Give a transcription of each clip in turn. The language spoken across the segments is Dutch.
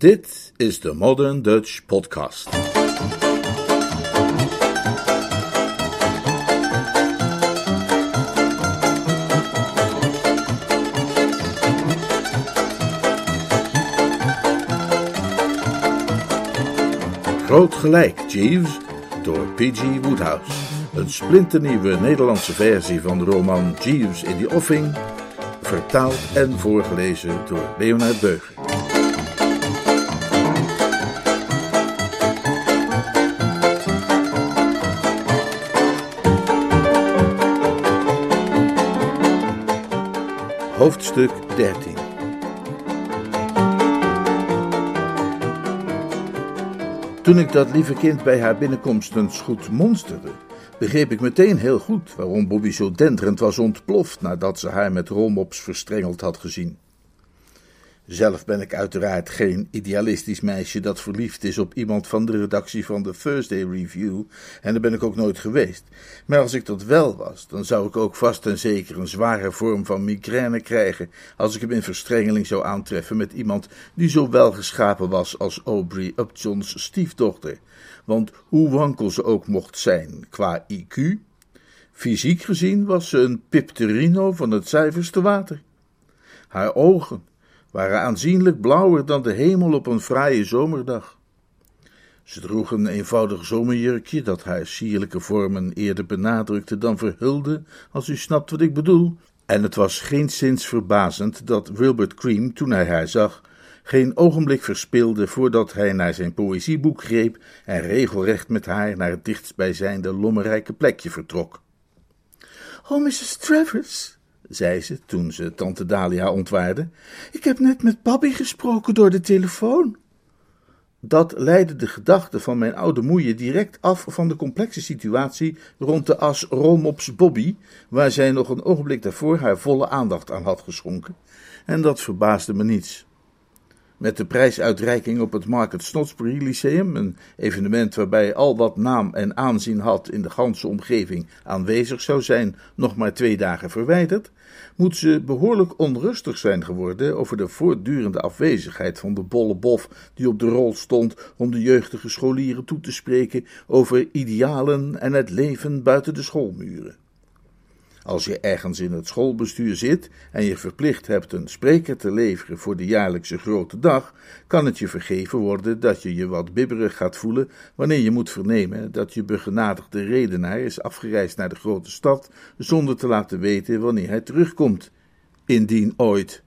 Dit is de Modern Dutch Podcast. Groot gelijk, Jeeves, door P.G. Woodhouse. Een splinternieuwe Nederlandse versie van de roman Jeeves in the Offing, vertaald en voorgelezen door Leonard Beuger. Hoofdstuk 13 Toen ik dat lieve kind bij haar binnenkomst eens goed monsterde, begreep ik meteen heel goed waarom Bobby zo denderend was ontploft nadat ze haar met rolmops verstrengeld had gezien. Zelf ben ik uiteraard geen idealistisch meisje dat verliefd is op iemand van de redactie van de Thursday Review, en daar ben ik ook nooit geweest. Maar als ik dat wel was, dan zou ik ook vast en zeker een zware vorm van migraine krijgen als ik hem in verstrengeling zou aantreffen met iemand die zo welgeschapen was als Aubrey Upjohn's stiefdochter. Want hoe wankel ze ook mocht zijn qua IQ, fysiek gezien was ze een pipterino van het zuiverste water. Haar ogen, waren aanzienlijk blauwer dan de hemel op een fraaie zomerdag. Ze droeg een eenvoudig zomerjurkje dat haar sierlijke vormen eerder benadrukte dan verhulde, als u snapt wat ik bedoel. En het was geenszins verbazend dat Wilbert Cream, toen hij haar zag, geen ogenblik verspeelde voordat hij naar zijn poëzieboek greep en regelrecht met haar naar het dichtstbijzijnde lommerrijke plekje vertrok. Oh, Mrs. Travers, zei ze toen ze tante Dalia ontwaarde. Ik heb net met Bobby gesproken door de telefoon. Dat leidde de gedachte van mijn oude moeie direct af van de complexe situatie rond de as Rolmops Bobby, waar zij nog een ogenblik daarvoor haar volle aandacht aan had geschonken. En dat verbaasde me niets. Met de prijsuitreiking op het Market Snodsbury Lyceum, een evenement waarbij al wat naam en aanzien had in de ganse omgeving aanwezig zou zijn, nog maar twee dagen verwijderd, moet ze behoorlijk onrustig zijn geworden over de voortdurende afwezigheid van de bolle bof die op de rol stond om de jeugdige scholieren toe te spreken over idealen en het leven buiten de schoolmuren. Als je ergens in het schoolbestuur zit en je verplicht hebt een spreker te leveren voor de jaarlijkse grote dag, kan het je vergeven worden dat je je wat bibberig gaat voelen wanneer je moet vernemen dat je begenadigde redenaar is afgereisd naar de grote stad zonder te laten weten wanneer hij terugkomt, indien ooit.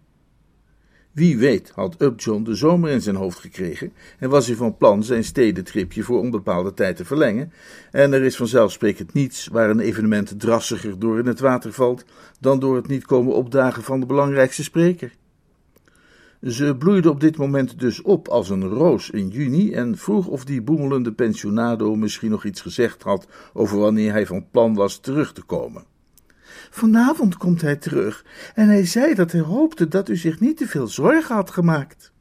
Wie weet had Upjohn de zomer in zijn hoofd gekregen en was hij van plan zijn stedentripje voor onbepaalde tijd te verlengen. En er is vanzelfsprekend niets waar een evenement drassiger door in het water valt dan door het niet komen opdagen van de belangrijkste spreker. Ze bloeide op dit moment dus op als een roos in juni en vroeg of die boemelende pensionado misschien nog iets gezegd had over wanneer hij van plan was terug te komen. Vanavond komt hij terug en hij zei dat hij hoopte dat u zich niet te veel zorgen had gemaakt.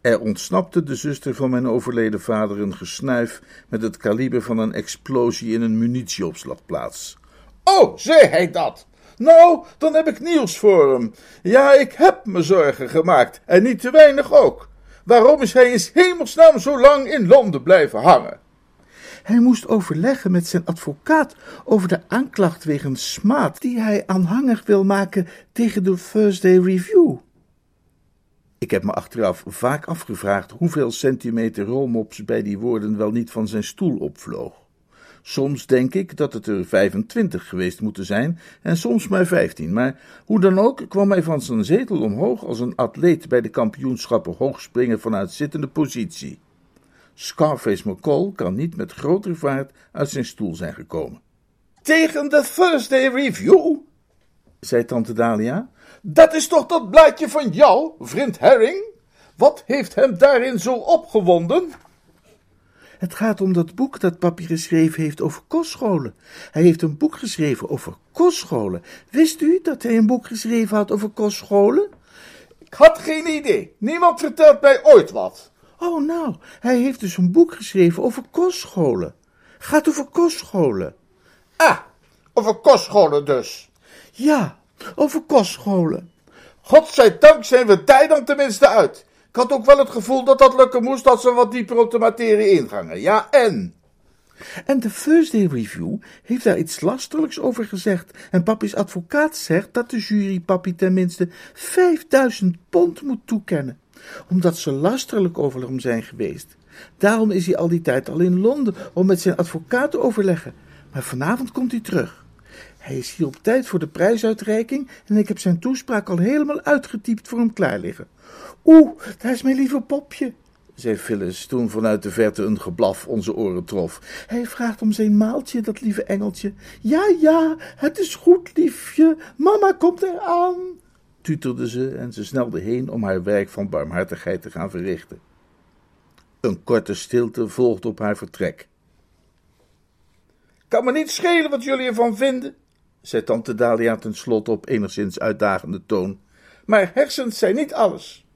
Er ontsnapte de zuster van mijn overleden vader een gesnuif met het kaliber van een explosie in een munitieopslagplaats. Oh, zei hij dat? Nou, dan heb ik nieuws voor hem. Ja, ik heb me zorgen gemaakt, en niet te weinig ook. Waarom is hij in hemelsnaam zo lang in Londen blijven hangen? Hij moest overleggen met zijn advocaat over de aanklacht wegens smaad die hij aanhangig wil maken tegen de Thursday Review. Ik heb me achteraf vaak afgevraagd hoeveel centimeter rolmops bij die woorden wel niet van zijn stoel opvloog. Soms denk ik dat het er 25 geweest moeten zijn en soms maar 15, maar hoe dan ook kwam hij van zijn zetel omhoog als een atleet bij de kampioenschappen hoogspringen vanuit zittende positie. Scarface McCall kan niet met grotere vaart uit zijn stoel zijn gekomen. Tegen de Thursday Review? zei tante Dalia. Dat is toch dat blaadje van jou, vriend Herring? Wat heeft hem daarin zo opgewonden? Het gaat om dat boek dat papi geschreven heeft over kostscholen. Hij heeft een boek geschreven over kostscholen. Wist u dat hij een boek geschreven had over kostscholen? Ik had geen idee. Niemand vertelt mij ooit wat. Oh, nou, hij heeft dus een boek geschreven over kostscholen. Gaat over kostscholen. Ah, over kostscholen dus. Ja, over kostscholen. Godzijdank zijn we daar dan tenminste uit. Ik had ook wel het gevoel dat dat lukken moest als ze wat dieper op de materie ingangen. Ja, en? En de Thursday Review heeft daar iets lastelijks over gezegd. En papi's advocaat zegt dat de jury papi tenminste 5000 pond moet toekennen. Omdat ze lasterlijk over hem zijn geweest. Daarom is hij al die tijd al in Londen om met zijn advocaat te overleggen. Maar vanavond komt hij terug. Hij is hier op tijd voor de prijsuitreiking en ik heb zijn toespraak al helemaal uitgetypt voor hem klaar liggen. Oeh, daar is mijn lieve popje, zei Phyllis toen vanuit de verte een geblaf onze oren trof. Hij vraagt om zijn maaltje, dat lieve engeltje. Ja, ja, het is goed, liefje. Mama komt eraan, tuterde ze en ze snelde heen om haar werk van barmhartigheid te gaan verrichten. Een korte stilte volgde op haar vertrek. Kan me niet schelen wat jullie ervan vinden, zei tante Dalia tenslotte op enigszins uitdagende toon. Maar hersens zijn niet alles.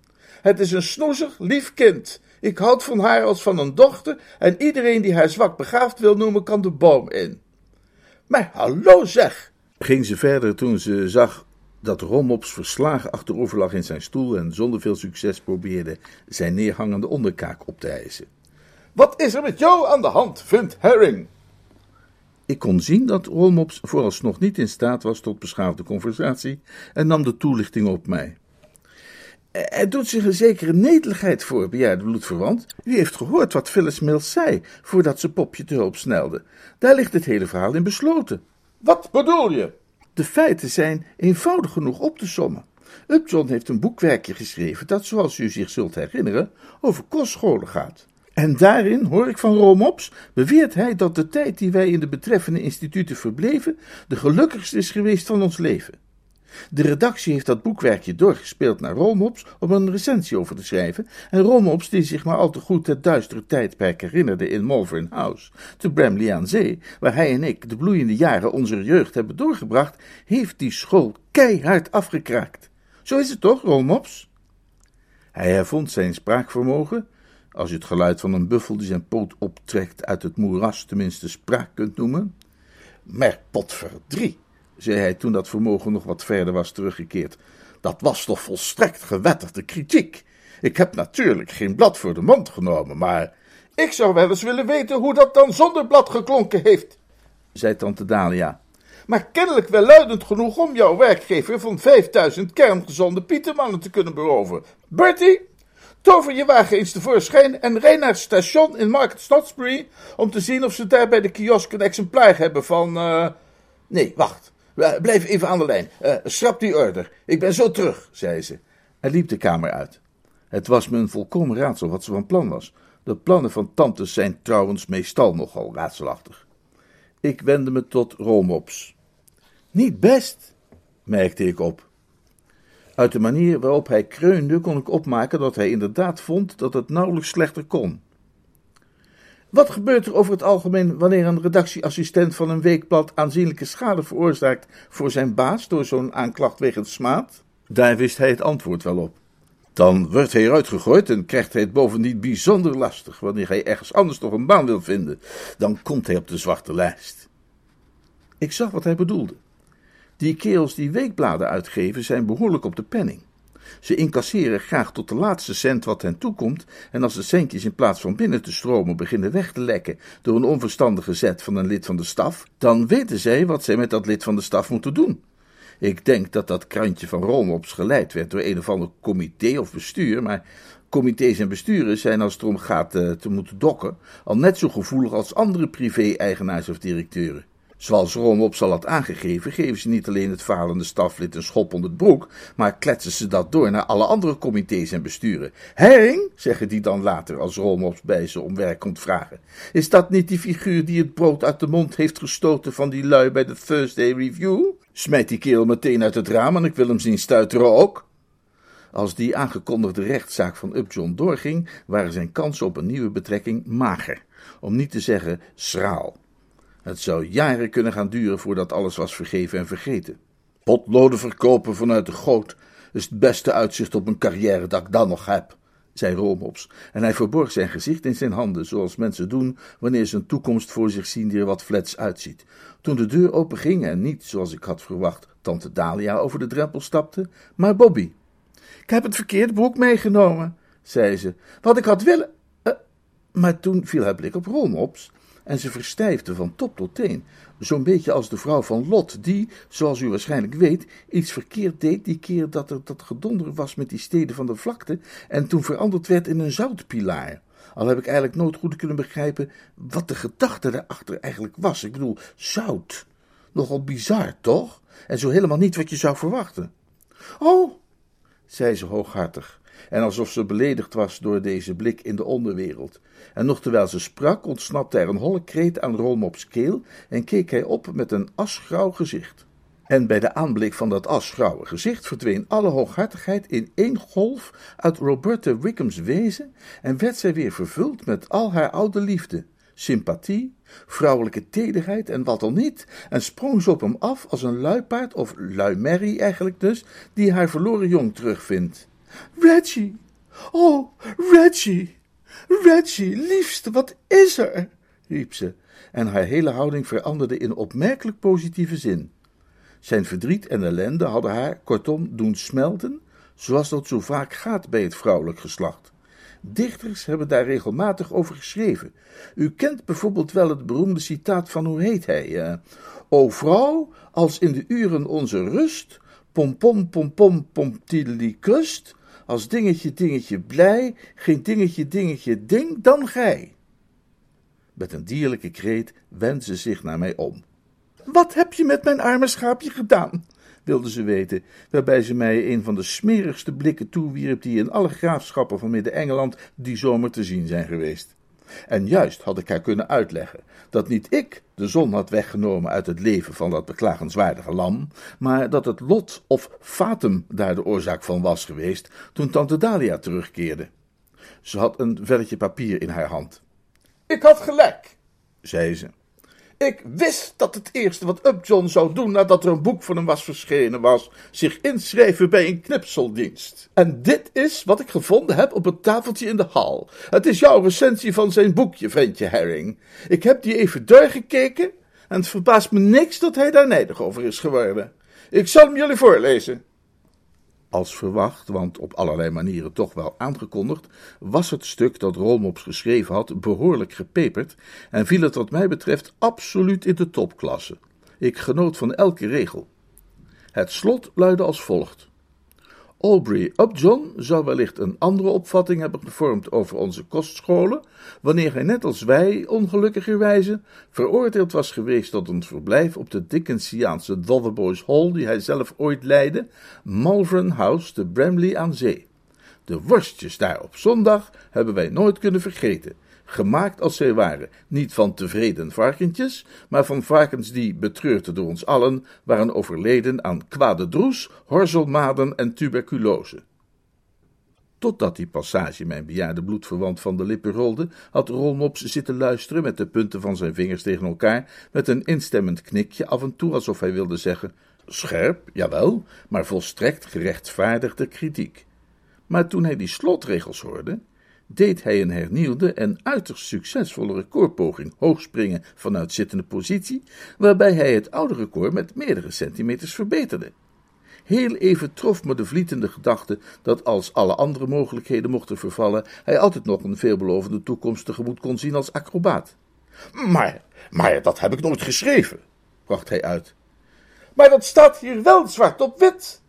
Het is een snoezig, lief kind. Ik houd van haar als van een dochter en iedereen die haar zwak begaafd wil noemen, kan de boom in. Maar hallo zeg, ging ze verder toen ze zag dat Romops verslagen achterover lag in zijn stoel en zonder veel succes probeerde zijn neerhangende onderkaak op te hijsen. Wat is er met jou aan de hand, vindt Herring? Ik kon zien dat Romops vooralsnog niet in staat was tot beschaafde conversatie en nam de toelichting op mij. Er doet zich een zekere neteligheid voor, bejaarde bloedverwant. U heeft gehoord wat Phyllis Mills zei voordat ze popje te hulp snelde. Daar ligt het hele verhaal in besloten. Wat bedoel je? De feiten zijn eenvoudig genoeg op te sommen. Upjohn heeft een boekwerkje geschreven dat, zoals u zich zult herinneren, over kostscholen gaat. En daarin, hoor ik van Romops, beweert hij dat de tijd die wij in de betreffende instituten verbleven, de gelukkigste is geweest van ons leven. De redactie heeft dat boekwerkje doorgespeeld naar Romops om een recensie over te schrijven, en Romops, die zich maar al te goed het duistere tijdperk herinnerde in Malvern House, te Bramley aan Zee, waar hij en ik de bloeiende jaren onze jeugd hebben doorgebracht, heeft die school keihard afgekraakt. Zo is het toch, Romops? Hij hervond zijn spraakvermogen, als je het geluid van een buffel die zijn poot optrekt uit het moeras tenminste spraak kunt noemen. Maar potverdrie, zei hij toen dat vermogen nog wat verder was teruggekeerd. Dat was toch volstrekt gewettigde kritiek. Ik heb natuurlijk geen blad voor de mond genomen, maar ik zou wel eens willen weten hoe dat dan zonder blad geklonken heeft, zei tante Dalia. Maar kennelijk wel luidend genoeg om jouw werkgever van 5000 kerngezonde pietermannen te kunnen beroven. Bertie, tover je wagen eens tevoorschijn en rij naar het station in Market Snodsbury om te zien of ze daar bij de kiosk een exemplaar hebben van... Uh... Nee, wacht. Blijf even aan de lijn. Uh, schrap die order. Ik ben zo terug, zei ze. En liep de kamer uit. Het was me een volkomen raadsel wat ze van plan was. De plannen van tantes zijn trouwens meestal nogal raadselachtig. Ik wendde me tot Romops. Niet best, merkte ik op. Uit de manier waarop hij kreunde kon ik opmaken dat hij inderdaad vond dat het nauwelijks slechter kon. Wat gebeurt er over het algemeen wanneer een redactieassistent van een weekblad aanzienlijke schade veroorzaakt voor zijn baas door zo'n aanklacht wegens smaad? Daar wist hij het antwoord wel op. Dan wordt hij eruit gegooid en krijgt hij het bovendien bijzonder lastig wanneer hij ergens anders nog een baan wil vinden. Dan komt hij op de zwarte lijst. Ik zag wat hij bedoelde. Die kerels die weekbladen uitgeven zijn behoorlijk op de penning. Ze incasseren graag tot de laatste cent wat hen toekomt, en als de centjes in plaats van binnen te stromen beginnen weg te lekken door een onverstandige zet van een lid van de staf, dan weten zij wat zij met dat lid van de staf moeten doen. Ik denk dat dat krantje van Romops geleid werd door een of ander comité of bestuur, maar comité's en besturen zijn als het erom gaat eh, te moeten dokken al net zo gevoelig als andere privé-eigenaars of directeuren. Zoals Rome zal had aangegeven, geven ze niet alleen het falende staflid een schop onder het broek, maar kletsen ze dat door naar alle andere comité's en besturen. Herring, zeggen die dan later als Romops bij ze om werk komt vragen. Is dat niet die figuur die het brood uit de mond heeft gestoten van die lui bij de Thursday Review? Smijt die kerel meteen uit het raam en ik wil hem zien stuiteren ook. Als die aangekondigde rechtszaak van Upjohn doorging, waren zijn kansen op een nieuwe betrekking mager, om niet te zeggen schraal. Het zou jaren kunnen gaan duren voordat alles was vergeven en vergeten. Potloden verkopen vanuit de goot is het beste uitzicht op een carrière dat ik dan nog heb, zei Romops, en hij verborg zijn gezicht in zijn handen, zoals mensen doen wanneer ze een toekomst voor zich zien die er wat flets uitziet. Toen de deur openging en niet, zoals ik had verwacht, tante Dalia over de drempel stapte, maar Bobby. Ik heb het verkeerde boek meegenomen, zei ze, wat ik had willen. Uh, maar toen viel haar blik op Rolmops en ze verstijfde van top tot teen. Zo'n beetje als de vrouw van Lot, die, zoals u waarschijnlijk weet, iets verkeerd deed die keer dat er dat gedonder was met die steden van de vlakte en toen veranderd werd in een zoutpilaar. Al heb ik eigenlijk nooit goed kunnen begrijpen wat de gedachte daarachter eigenlijk was. Ik bedoel, zout. Nogal bizar, toch? En zo helemaal niet wat je zou verwachten. Oh, zei ze hooghartig, en alsof ze beledigd was door deze blik in de onderwereld. En nog terwijl ze sprak, ontsnapte er een holle kreet aan Rolmops keel en keek hij op met een asgrauw gezicht. En bij de aanblik van dat asgrauwe gezicht verdween alle hooghartigheid in één golf uit Roberta Wickham's wezen en werd zij weer vervuld met al haar oude liefde, sympathie, vrouwelijke tederheid en wat al niet, en sprong ze op hem af als een luipaard, of luimerrie eigenlijk dus, die haar verloren jong terugvindt. Reggie! Oh, Reggie! Reggie, liefste, wat is er? riep ze, en haar hele houding veranderde in opmerkelijk positieve zin. Zijn verdriet en ellende hadden haar, kortom, doen smelten, zoals dat zo vaak gaat bij het vrouwelijk geslacht. Dichters hebben daar regelmatig over geschreven. U kent bijvoorbeeld wel het beroemde citaat van, hoe heet hij? Uh, o vrouw, als in de uren onze rust, pom pom pom pom pom kust, als dingetje dingetje blij, geen dingetje dingetje ding, dan gij. Met een dierlijke kreet wendde ze zich naar mij om. Wat heb je met mijn arme schaapje gedaan? wilde ze weten, waarbij ze mij een van de smerigste blikken toewierp die in alle graafschappen van Midden-Engeland die zomer te zien zijn geweest. En juist had ik haar kunnen uitleggen dat niet ik de zon had weggenomen uit het leven van dat beklagenswaardige lam, maar dat het lot of fatum daar de oorzaak van was geweest toen tante Dalia terugkeerde. Ze had een velletje papier in haar hand. Ik had gelijk, zei ze. Ik wist dat het eerste wat Upjohn zou doen nadat er een boek van hem was verschenen was, zich inschrijven bij een knipseldienst. En dit is wat ik gevonden heb op het tafeltje in de hal. Het is jouw recensie van zijn boekje, ventje Herring. Ik heb die even doorgekeken en het verbaast me niks dat hij daar nijdig over is geworden. Ik zal hem jullie voorlezen. Als verwacht, want op allerlei manieren toch wel aangekondigd, was het stuk dat Rolmops geschreven had behoorlijk gepeperd en viel het wat mij betreft absoluut in de topklasse. Ik genoot van elke regel. Het slot luidde als volgt. Aubrey Upjohn zou wellicht een andere opvatting hebben gevormd over onze kostscholen, wanneer hij net als wij, ongelukkigerwijze, veroordeeld was geweest tot een verblijf op de Dickensiaanse Dotheboys Hall, die hij zelf ooit leidde, Malvern House te Bramley aan Zee. De worstjes daar op zondag hebben wij nooit kunnen vergeten, gemaakt als zij waren, niet van tevreden varkentjes, maar van varkens die, betreurd door ons allen, waren overleden aan kwade droes, horzelmaden en tuberculose. Totdat die passage mijn bejaarde bloedverwant van de lippen rolde, had Rolmops zitten luisteren met de punten van zijn vingers tegen elkaar, met een instemmend knikje af en toe alsof hij wilde zeggen: scherp, jawel, maar volstrekt gerechtvaardigde kritiek. Maar toen hij die slotregels hoorde, deed hij een hernieuwde en uiterst succesvolle recordpoging hoogspringen vanuit zittende positie, waarbij hij het oude record met meerdere centimeters verbeterde. Heel even trof me de vlietende gedachte dat als alle andere mogelijkheden mochten vervallen, hij altijd nog een veelbelovende toekomst tegemoet kon zien als acrobaat. Maar, maar dat heb ik nooit geschreven, bracht hij uit. Maar dat staat hier wel zwart op wit.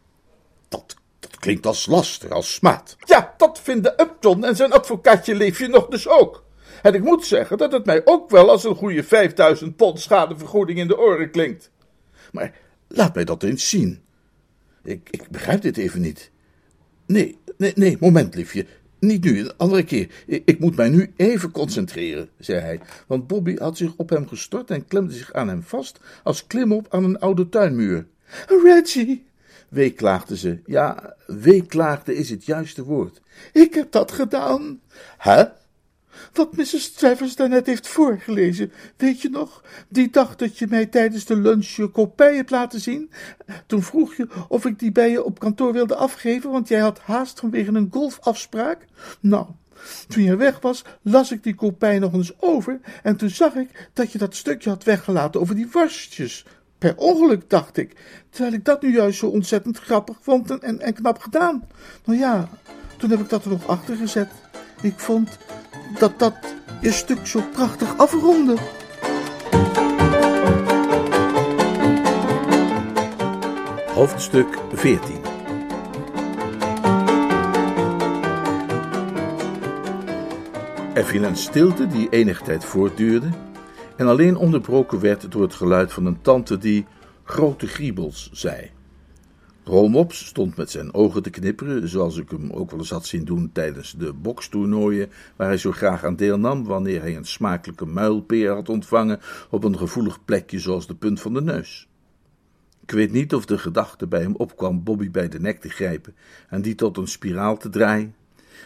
Dat klinkt als laster, als smaad. Ja, dat vinden Upton en zijn advocaatje Leefje nog dus ook. En ik moet zeggen dat het mij ook wel als een goede 5000 pond schadevergoeding in de oren klinkt. Maar laat mij dat eens zien. Ik, ik begrijp dit even niet. Nee, nee, nee, moment, liefje. Niet nu, een andere keer. Ik, ik, moet mij nu even concentreren, zei hij, want Bobby had zich op hem gestort en klemde zich aan hem vast als klimop aan een oude tuinmuur. Reggie, weeklaagde ze. Ja, weeklaagde is het juiste woord. Ik heb dat gedaan. Hè? Wat Mrs. Travers daarnet heeft voorgelezen, weet je nog? Die dag dat je mij tijdens de lunch je kopij hebt laten zien. Toen vroeg je of ik die bij je op kantoor wilde afgeven, want jij had haast vanwege een golfafspraak. Nou, toen je weg was, las ik die kopij nog eens over en toen zag ik dat je dat stukje had weggelaten over die worstjes. Per ongeluk, dacht ik, terwijl ik dat nu juist zo ontzettend grappig vond en, en, knap gedaan. Nou ja, Toen heb ik dat er nog achter gezet. Ik vond dat dat je stuk zo prachtig afronde. Hoofdstuk 14 Er viel een stilte die enige tijd voortduurde en alleen onderbroken werd door het geluid van een tante die grote griebels zei. Romops stond met zijn ogen te knipperen, zoals ik hem ook wel eens had zien doen tijdens de bokstoernooien, waar hij zo graag aan deelnam wanneer hij een smakelijke muilpeer had ontvangen op een gevoelig plekje zoals de punt van de neus. Ik weet niet of de gedachte bij hem opkwam Bobby bij de nek te grijpen en die tot een spiraal te draaien,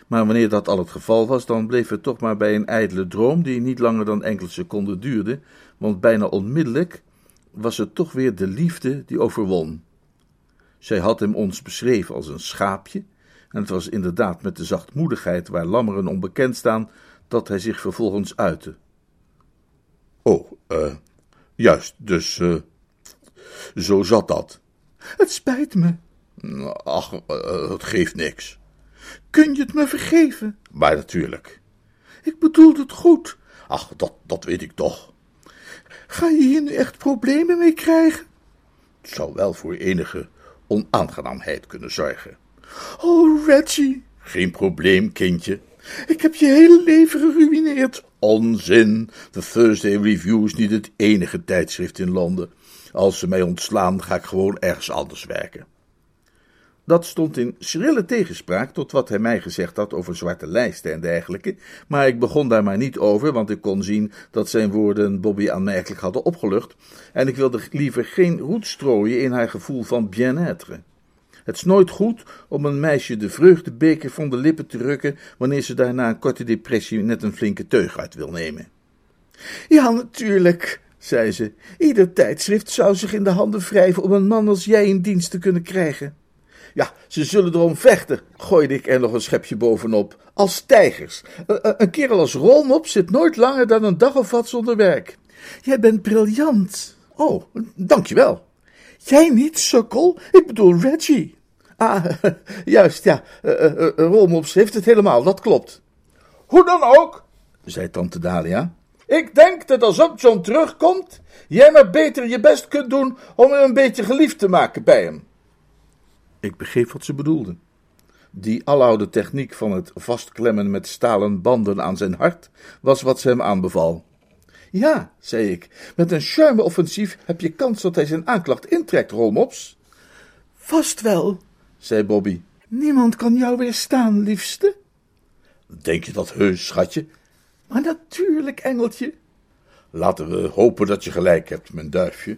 maar wanneer dat al het geval was, dan bleef het toch maar bij een ijdele droom die niet langer dan enkele seconden duurde, want bijna onmiddellijk was het toch weer de liefde die overwon. Zij had hem ons beschreven als een schaapje, en het was inderdaad met de zachtmoedigheid waar lammeren onbekend staan, dat hij zich vervolgens uitte. Oh, eh, juist, dus, eh, zo zat dat. Het spijt me. Ach, uh, het geeft niks. Kun je het me vergeven? Maar natuurlijk. Ik bedoel het goed. Ach, dat, dat weet ik toch. Ga je hier nu echt problemen mee krijgen? Het zou wel voor enige onaangenaamheid kunnen zorgen. Oh, Reggie. Geen probleem, kindje. Ik heb je hele leven geruineerd. Onzin. De Thursday Review is niet het enige tijdschrift in Londen. Als ze mij ontslaan, ga ik gewoon ergens anders werken. Dat stond in schrille tegenspraak tot wat hij mij gezegd had over zwarte lijsten en dergelijke, maar ik begon daar maar niet over, want ik kon zien dat zijn woorden Bobby aanmerkelijk hadden opgelucht, en ik wilde liever geen roet strooien in haar gevoel van bien-être. Het is nooit goed om een meisje de vreugdebeker van de lippen te rukken wanneer ze daarna een korte depressie net een flinke teug uit wil nemen. Ja, natuurlijk, zei ze. Ieder tijdschrift zou zich in de handen wrijven om een man als jij in dienst te kunnen krijgen. Ja, ze zullen erom vechten, gooide ik er nog een schepje bovenop. Als tijgers. Een kerel als Rolmop zit nooit langer dan een dag of wat zonder werk. Jij bent briljant. Oh, dankjewel. Jij niet, sukkel? Ik bedoel Reggie. Ah, juist, ja. Uh, uh, Rolmops heeft het helemaal, dat klopt. Hoe dan ook, zei tante Dalia. Ik denk dat als John terugkomt, jij maar beter je best kunt doen om hem een beetje geliefd te maken bij hem. Ik begreep wat ze bedoelden. Die aloude techniek van het vastklemmen met stalen banden aan zijn hart was wat ze hem aanbeval. Ja, zei ik, met een charme-offensief heb je kans dat hij zijn aanklacht intrekt, Rolmops. Vast wel, zei Bobby. Niemand kan jou weerstaan, liefste. Denk je dat heus, schatje? Maar natuurlijk, engeltje. Laten we hopen dat je gelijk hebt, mijn duifje.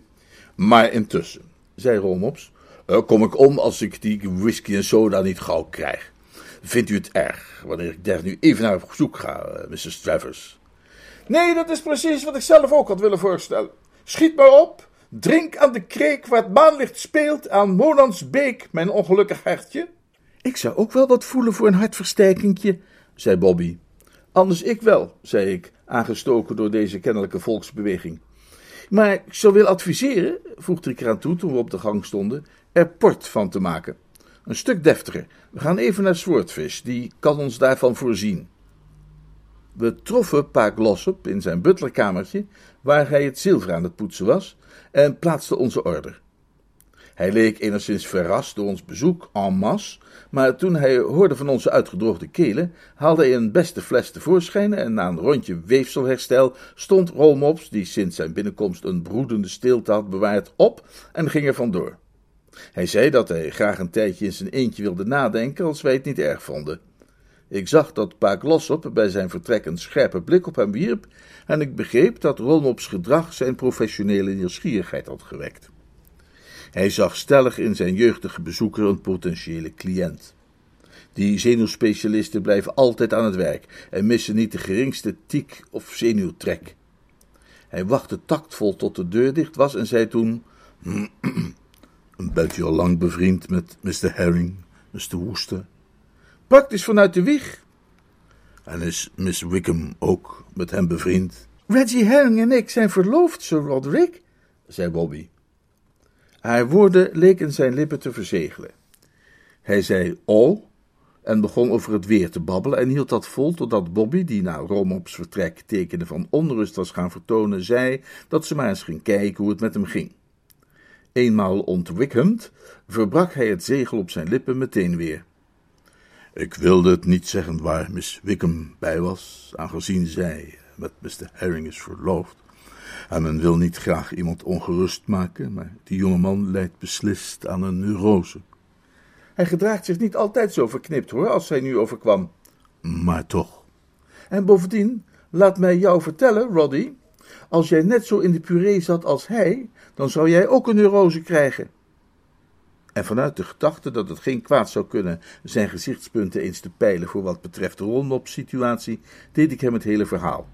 Maar intussen, zei Rolmops, kom ik om als ik die whisky en soda niet gauw krijg. Vindt u het erg wanneer ik daar nu even naar op zoek ga, uh, Mrs. Travers? Nee, dat is precies wat ik zelf ook had willen voorstellen. Schiet maar op, drink aan de kreek waar het maanlicht speelt aan Monans Beek, mijn ongelukkig hertje. Ik zou ook wel wat voelen voor een hartversterkingje, zei Bobby. Anders ik wel, zei ik, aangestoken door deze kennelijke volksbeweging. Maar ik zou willen adviseren, voegde ik eraan toe toen we op de gang stonden, er port van te maken. Een stuk deftiger. We gaan even naar Swordfish, die kan ons daarvan voorzien. We troffen Pa Glossop in zijn butlerkamertje, waar hij het zilver aan het poetsen was, en plaatsten onze order. Hij leek enigszins verrast door ons bezoek en masse, maar toen hij hoorde van onze uitgedroogde kelen, haalde hij een beste fles tevoorschijn en na een rondje weefselherstel stond Rolmops, die sinds zijn binnenkomst een broedende stilte had bewaard, op en ging er vandoor. Hij zei dat hij graag een tijdje in zijn eentje wilde nadenken als wij het niet erg vonden. Ik zag dat Pa Glossop bij zijn vertrek een scherpe blik op hem wierp en ik begreep dat Rolmops gedrag zijn professionele nieuwsgierigheid had gewekt. Hij zag stellig in zijn jeugdige bezoeker een potentiële cliënt. Die zenuwspecialisten blijven altijd aan het werk en missen niet de geringste tiek of zenuwtrek. Hij wachtte tactvol tot de deur dicht was en zei toen: Bent u al lang bevriend met Mr. Herring, Mr. Woester? Praktisch vanuit de wieg. En is Miss Wickham ook met hem bevriend? Reggie Herring en ik zijn verloofd, Sir Roderick, zei Bobby. Haar woorden leken zijn lippen te verzegelen. Hij zei: Oh, en begon over het weer te babbelen en hield dat vol totdat Bobby, die na Romops vertrek tekenen van onrust was gaan vertonen, zei dat ze maar eens ging kijken hoe het met hem ging. Eenmaal ontwikhamd, verbrak hij het zegel op zijn lippen meteen weer. Ik wilde het niet zeggen waar Miss Wickham bij was, aangezien zij met Mr. Herring is verloofd. En men wil niet graag iemand ongerust maken, maar die jonge man lijdt beslist aan een neurose. Hij gedraagt zich niet altijd zo verknipt hoor, als hij nu overkwam. Maar toch. En bovendien, laat mij jou vertellen, Roddy, als jij net zo in de puree zat als hij, dan zou jij ook een neurose krijgen. En vanuit de gedachte dat het geen kwaad zou kunnen zijn gezichtspunten eens te peilen voor wat betreft de rondop-situatie, deed ik hem het hele verhaal.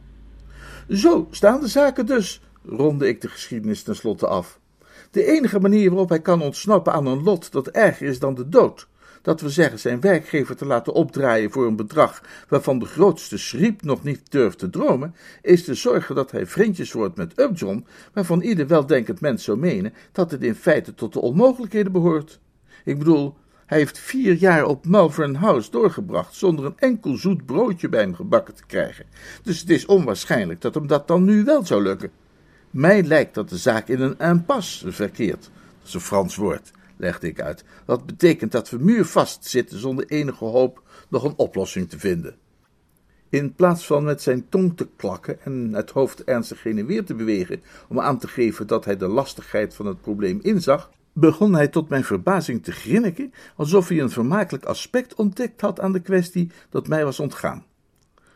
Zo staan de zaken dus, ronde ik de geschiedenis tenslotte af. De enige manier waarop hij kan ontsnappen aan een lot dat erger is dan de dood, dat we zeggen zijn werkgever te laten opdraaien voor een bedrag waarvan de grootste schriep nog niet durft te dromen, is te zorgen dat hij vriendjes wordt met Upjohn, waarvan ieder weldenkend mens zou menen dat het in feite tot de onmogelijkheden behoort. Ik bedoel, hij heeft vier jaar op Malvern House doorgebracht zonder een enkel zoet broodje bij hem gebakken te krijgen. Dus het is onwaarschijnlijk dat hem dat dan nu wel zou lukken. Mij lijkt dat de zaak in een impasse verkeert. Dat is een Frans woord, legde ik uit. Wat betekent dat we muurvast zitten zonder enige hoop nog een oplossing te vinden. In plaats van met zijn tong te klakken en het hoofd ernstig heen en weer te bewegen om aan te geven dat hij de lastigheid van het probleem inzag, begon hij tot mijn verbazing te grinniken, alsof hij een vermakelijk aspect ontdekt had aan de kwestie dat mij was ontgaan.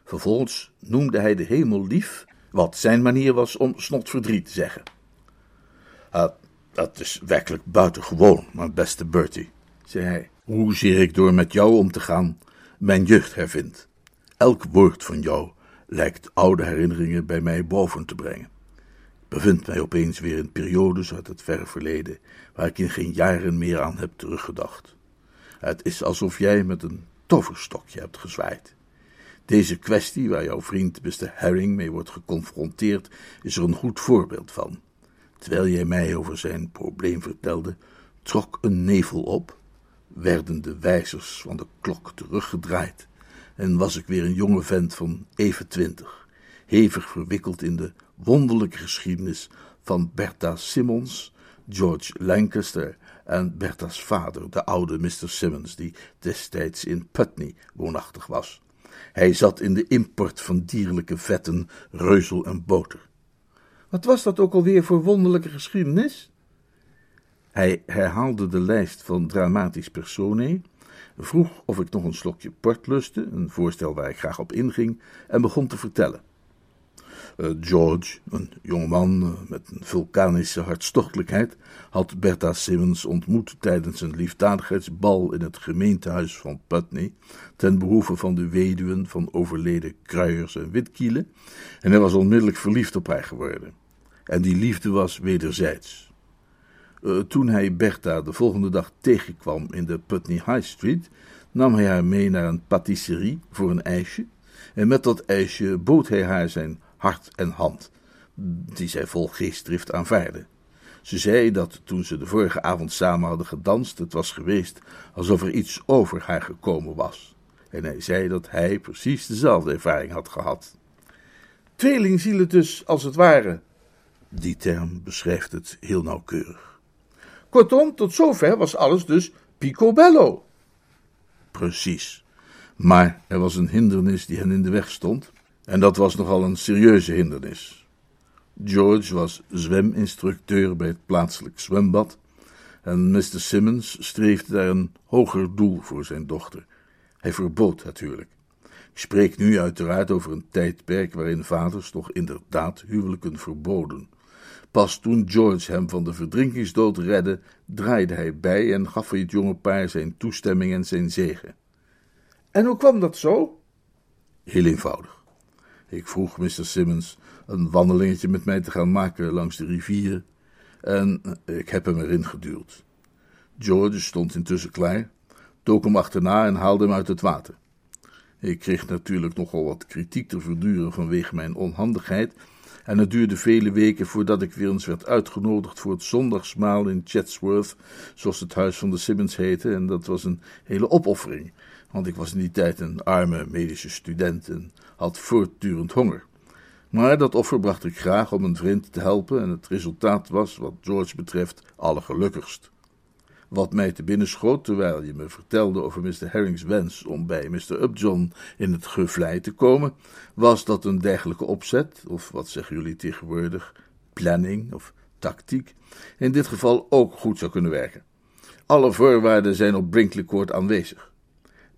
Vervolgens noemde hij de hemel lief, wat zijn manier was om snotverdriet te zeggen. Uh, dat is werkelijk buitengewoon, mijn beste Bertie, zei hij, hoezeer ik door met jou om te gaan mijn jeugd hervind. Elk woord van jou lijkt oude herinneringen bij mij boven te brengen bevind mij opeens weer in periodes uit het verre verleden, waar ik in geen jaren meer aan heb teruggedacht. Het is alsof jij met een toverstokje hebt gezwaaid. Deze kwestie, waar jouw vriend Mr. Herring mee wordt geconfronteerd, is er een goed voorbeeld van. Terwijl jij mij over zijn probleem vertelde, trok een nevel op, werden de wijzers van de klok teruggedraaid en was ik weer een jonge vent van even twintig, hevig verwikkeld in de wonderlijke geschiedenis van Bertha Simmons, George Lancaster en Bertha's vader, de oude Mr. Simmons, die destijds in Putney woonachtig was. Hij zat in de import van dierlijke vetten, reuzel en boter. Wat was dat ook alweer voor wonderlijke geschiedenis? Hij herhaalde de lijst van dramatisch personae, vroeg of ik nog een slokje port lustte, een voorstel waar ik graag op inging, en begon te vertellen. Uh, George, een jongeman uh, met een vulkanische hartstochtelijkheid, had Bertha Simmons ontmoet tijdens een liefdadigheidsbal in het gemeentehuis van Putney, ten behoeve van de weduwen van overleden kruiers en witkielen, en hij was onmiddellijk verliefd op haar geworden. En die liefde was wederzijds. Uh, toen hij Bertha de volgende dag tegenkwam in de Putney High Street, nam hij haar mee naar een patisserie voor een ijsje, en met dat ijsje bood hij haar zijn hart en hand, die zij vol geestdrift aanvaarde. Ze zei dat toen ze de vorige avond samen hadden gedanst, het was geweest alsof er iets over haar gekomen was. En hij zei dat hij precies dezelfde ervaring had gehad. Tweelingzielen dus, als het ware. Die term beschrijft het heel nauwkeurig. Kortom, tot zover was alles dus picobello. Precies. Maar er was een hindernis die hen in de weg stond. En dat was nogal een serieuze hindernis. George was zweminstructeur bij het plaatselijk zwembad en Mr. Simmons streefde daar een hoger doel voor zijn dochter. Hij verbood natuurlijk. Ik spreek nu uiteraard over een tijdperk waarin vaders toch inderdaad huwelijken verboden. Pas toen George hem van de verdrinkingsdood redde, draaide hij bij en gaf hij het jonge paar zijn toestemming en zijn zegen. En hoe kwam dat zo? Heel eenvoudig. Ik vroeg Mr. Simmons een wandelingetje met mij te gaan maken langs de rivier en ik heb hem erin geduwd. George stond intussen klaar, dook hem achterna en haalde hem uit het water. Ik kreeg natuurlijk nogal wat kritiek te verduren vanwege mijn onhandigheid, en het duurde vele weken voordat ik weer eens werd uitgenodigd voor het zondagsmaal in Chatsworth, zoals het huis van de Simmons heette, en dat was een hele opoffering, want ik was in die tijd een arme medische student en had voortdurend honger. Maar dat offer bracht ik graag om een vriend te helpen en het resultaat was, wat George betreft, allergelukkigst. Wat mij te binnen schoot terwijl je me vertelde over Mr. Herring's wens om bij Mr. Upjohn in het gevlei te komen, was dat een dergelijke opzet, of wat zeggen jullie tegenwoordig, planning of tactiek, in dit geval ook goed zou kunnen werken. Alle voorwaarden zijn op Brinkley Court aanwezig.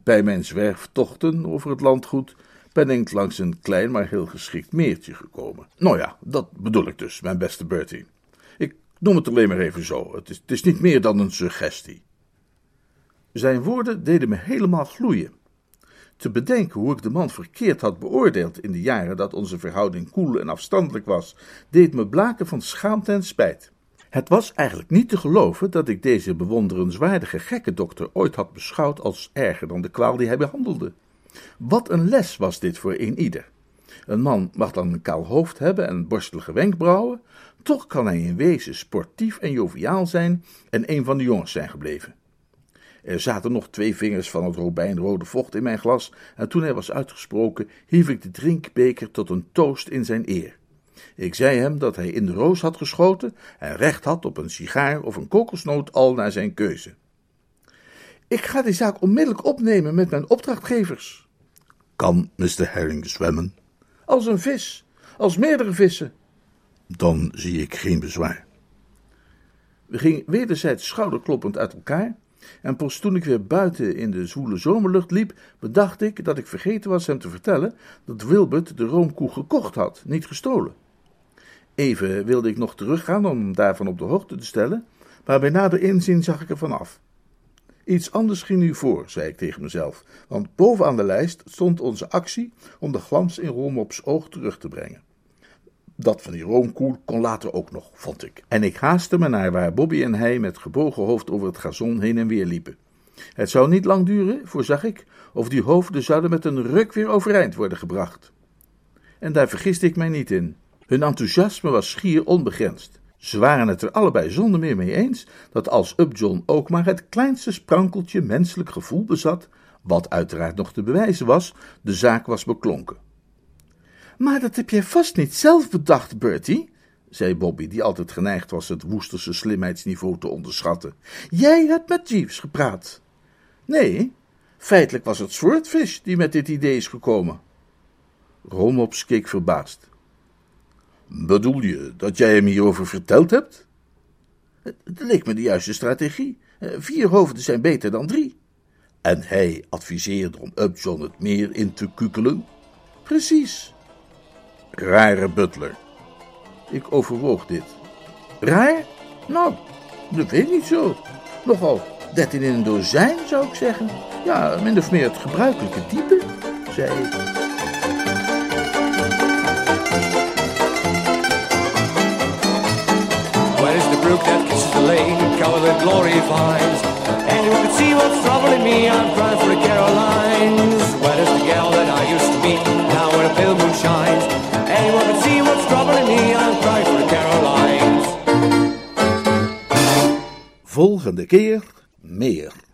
Bij mijn zwerftochten over het landgoed ben ik langs een klein maar heel geschikt meertje gekomen. Nou ja, dat bedoel ik dus, mijn beste Bertie. Ik noem het alleen maar even zo. Het is, het is niet meer dan een suggestie. Zijn woorden deden me helemaal gloeien. Te bedenken hoe ik de man verkeerd had beoordeeld in de jaren dat onze verhouding koel en afstandelijk was, deed me blaken van schaamte en spijt. Het was eigenlijk niet te geloven dat ik deze bewonderenswaardige gekke dokter ooit had beschouwd als erger dan de kwaal die hij behandelde. Wat een les was dit voor een ieder. Een man mag dan een kaal hoofd hebben en borstelige wenkbrauwen, toch kan hij in wezen sportief en joviaal zijn en een van de jongens zijn gebleven. Er zaten nog twee vingers van het robijnrode vocht in mijn glas, en toen hij was uitgesproken, hief ik de drinkbeker tot een toast in zijn eer. Ik zei hem dat hij in de roos had geschoten en recht had op een sigaar of een kokosnoot al naar zijn keuze. Ik ga die zaak onmiddellijk opnemen met mijn opdrachtgevers. Kan Mr. Herring zwemmen? Als een vis, als meerdere vissen. Dan zie ik geen bezwaar. We gingen wederzijds schouderkloppend uit elkaar, en pas toen ik weer buiten in de zwoele zomerlucht liep, bedacht ik dat ik vergeten was hem te vertellen dat Wilbert de roomkoe gekocht had, niet gestolen. Even wilde ik nog teruggaan om daarvan op de hoogte te stellen, maar bij nader inzien zag ik er van af. Iets anders ging nu voor, zei ik tegen mezelf, want bovenaan de lijst stond onze actie om de glans in Romops oog terug te brengen. Dat van die roomkoel kon later ook nog, vond ik. En ik haastte me naar waar Bobby en hij met gebogen hoofd over het gazon heen en weer liepen. Het zou niet lang duren, voorzag ik, of die hoofden zouden met een ruk weer overeind worden gebracht. En daar vergiste ik mij niet in. Hun enthousiasme was schier onbegrensd. Ze waren het er allebei zonder meer mee eens dat als Upjohn ook maar het kleinste sprankeltje menselijk gevoel bezat, wat uiteraard nog te bewijzen was, de zaak was beklonken. Maar dat heb jij vast niet zelf bedacht, Bertie, zei Bobby, die altijd geneigd was het woesterse slimheidsniveau te onderschatten. Jij hebt met Jeeves gepraat. Nee, feitelijk was het Swordfish die met dit idee is gekomen. Romops keek verbaasd. Bedoel je dat jij hem hierover verteld hebt? Het leek me de juiste strategie. Eh, vier hoofden zijn beter dan drie. En hij adviseerde om Upjohn het meer in te kukelen? Precies. Rare butler. Ik overwoog dit. Raar? Nou, dat weet ik niet zo. Nogal dertien in een dozijn, zou ik zeggen. Ja, min of meer het gebruikelijke type, zei ik. Brook that kisses the lane, covered with glory vines. Anyone could see what's troubling me, I'm crying for the Carolines. Where is the gal that I used to be, now where the pale moon shines? Anyone could see what's troubling me, I'm crying for the Carolines. Volgende keer meer.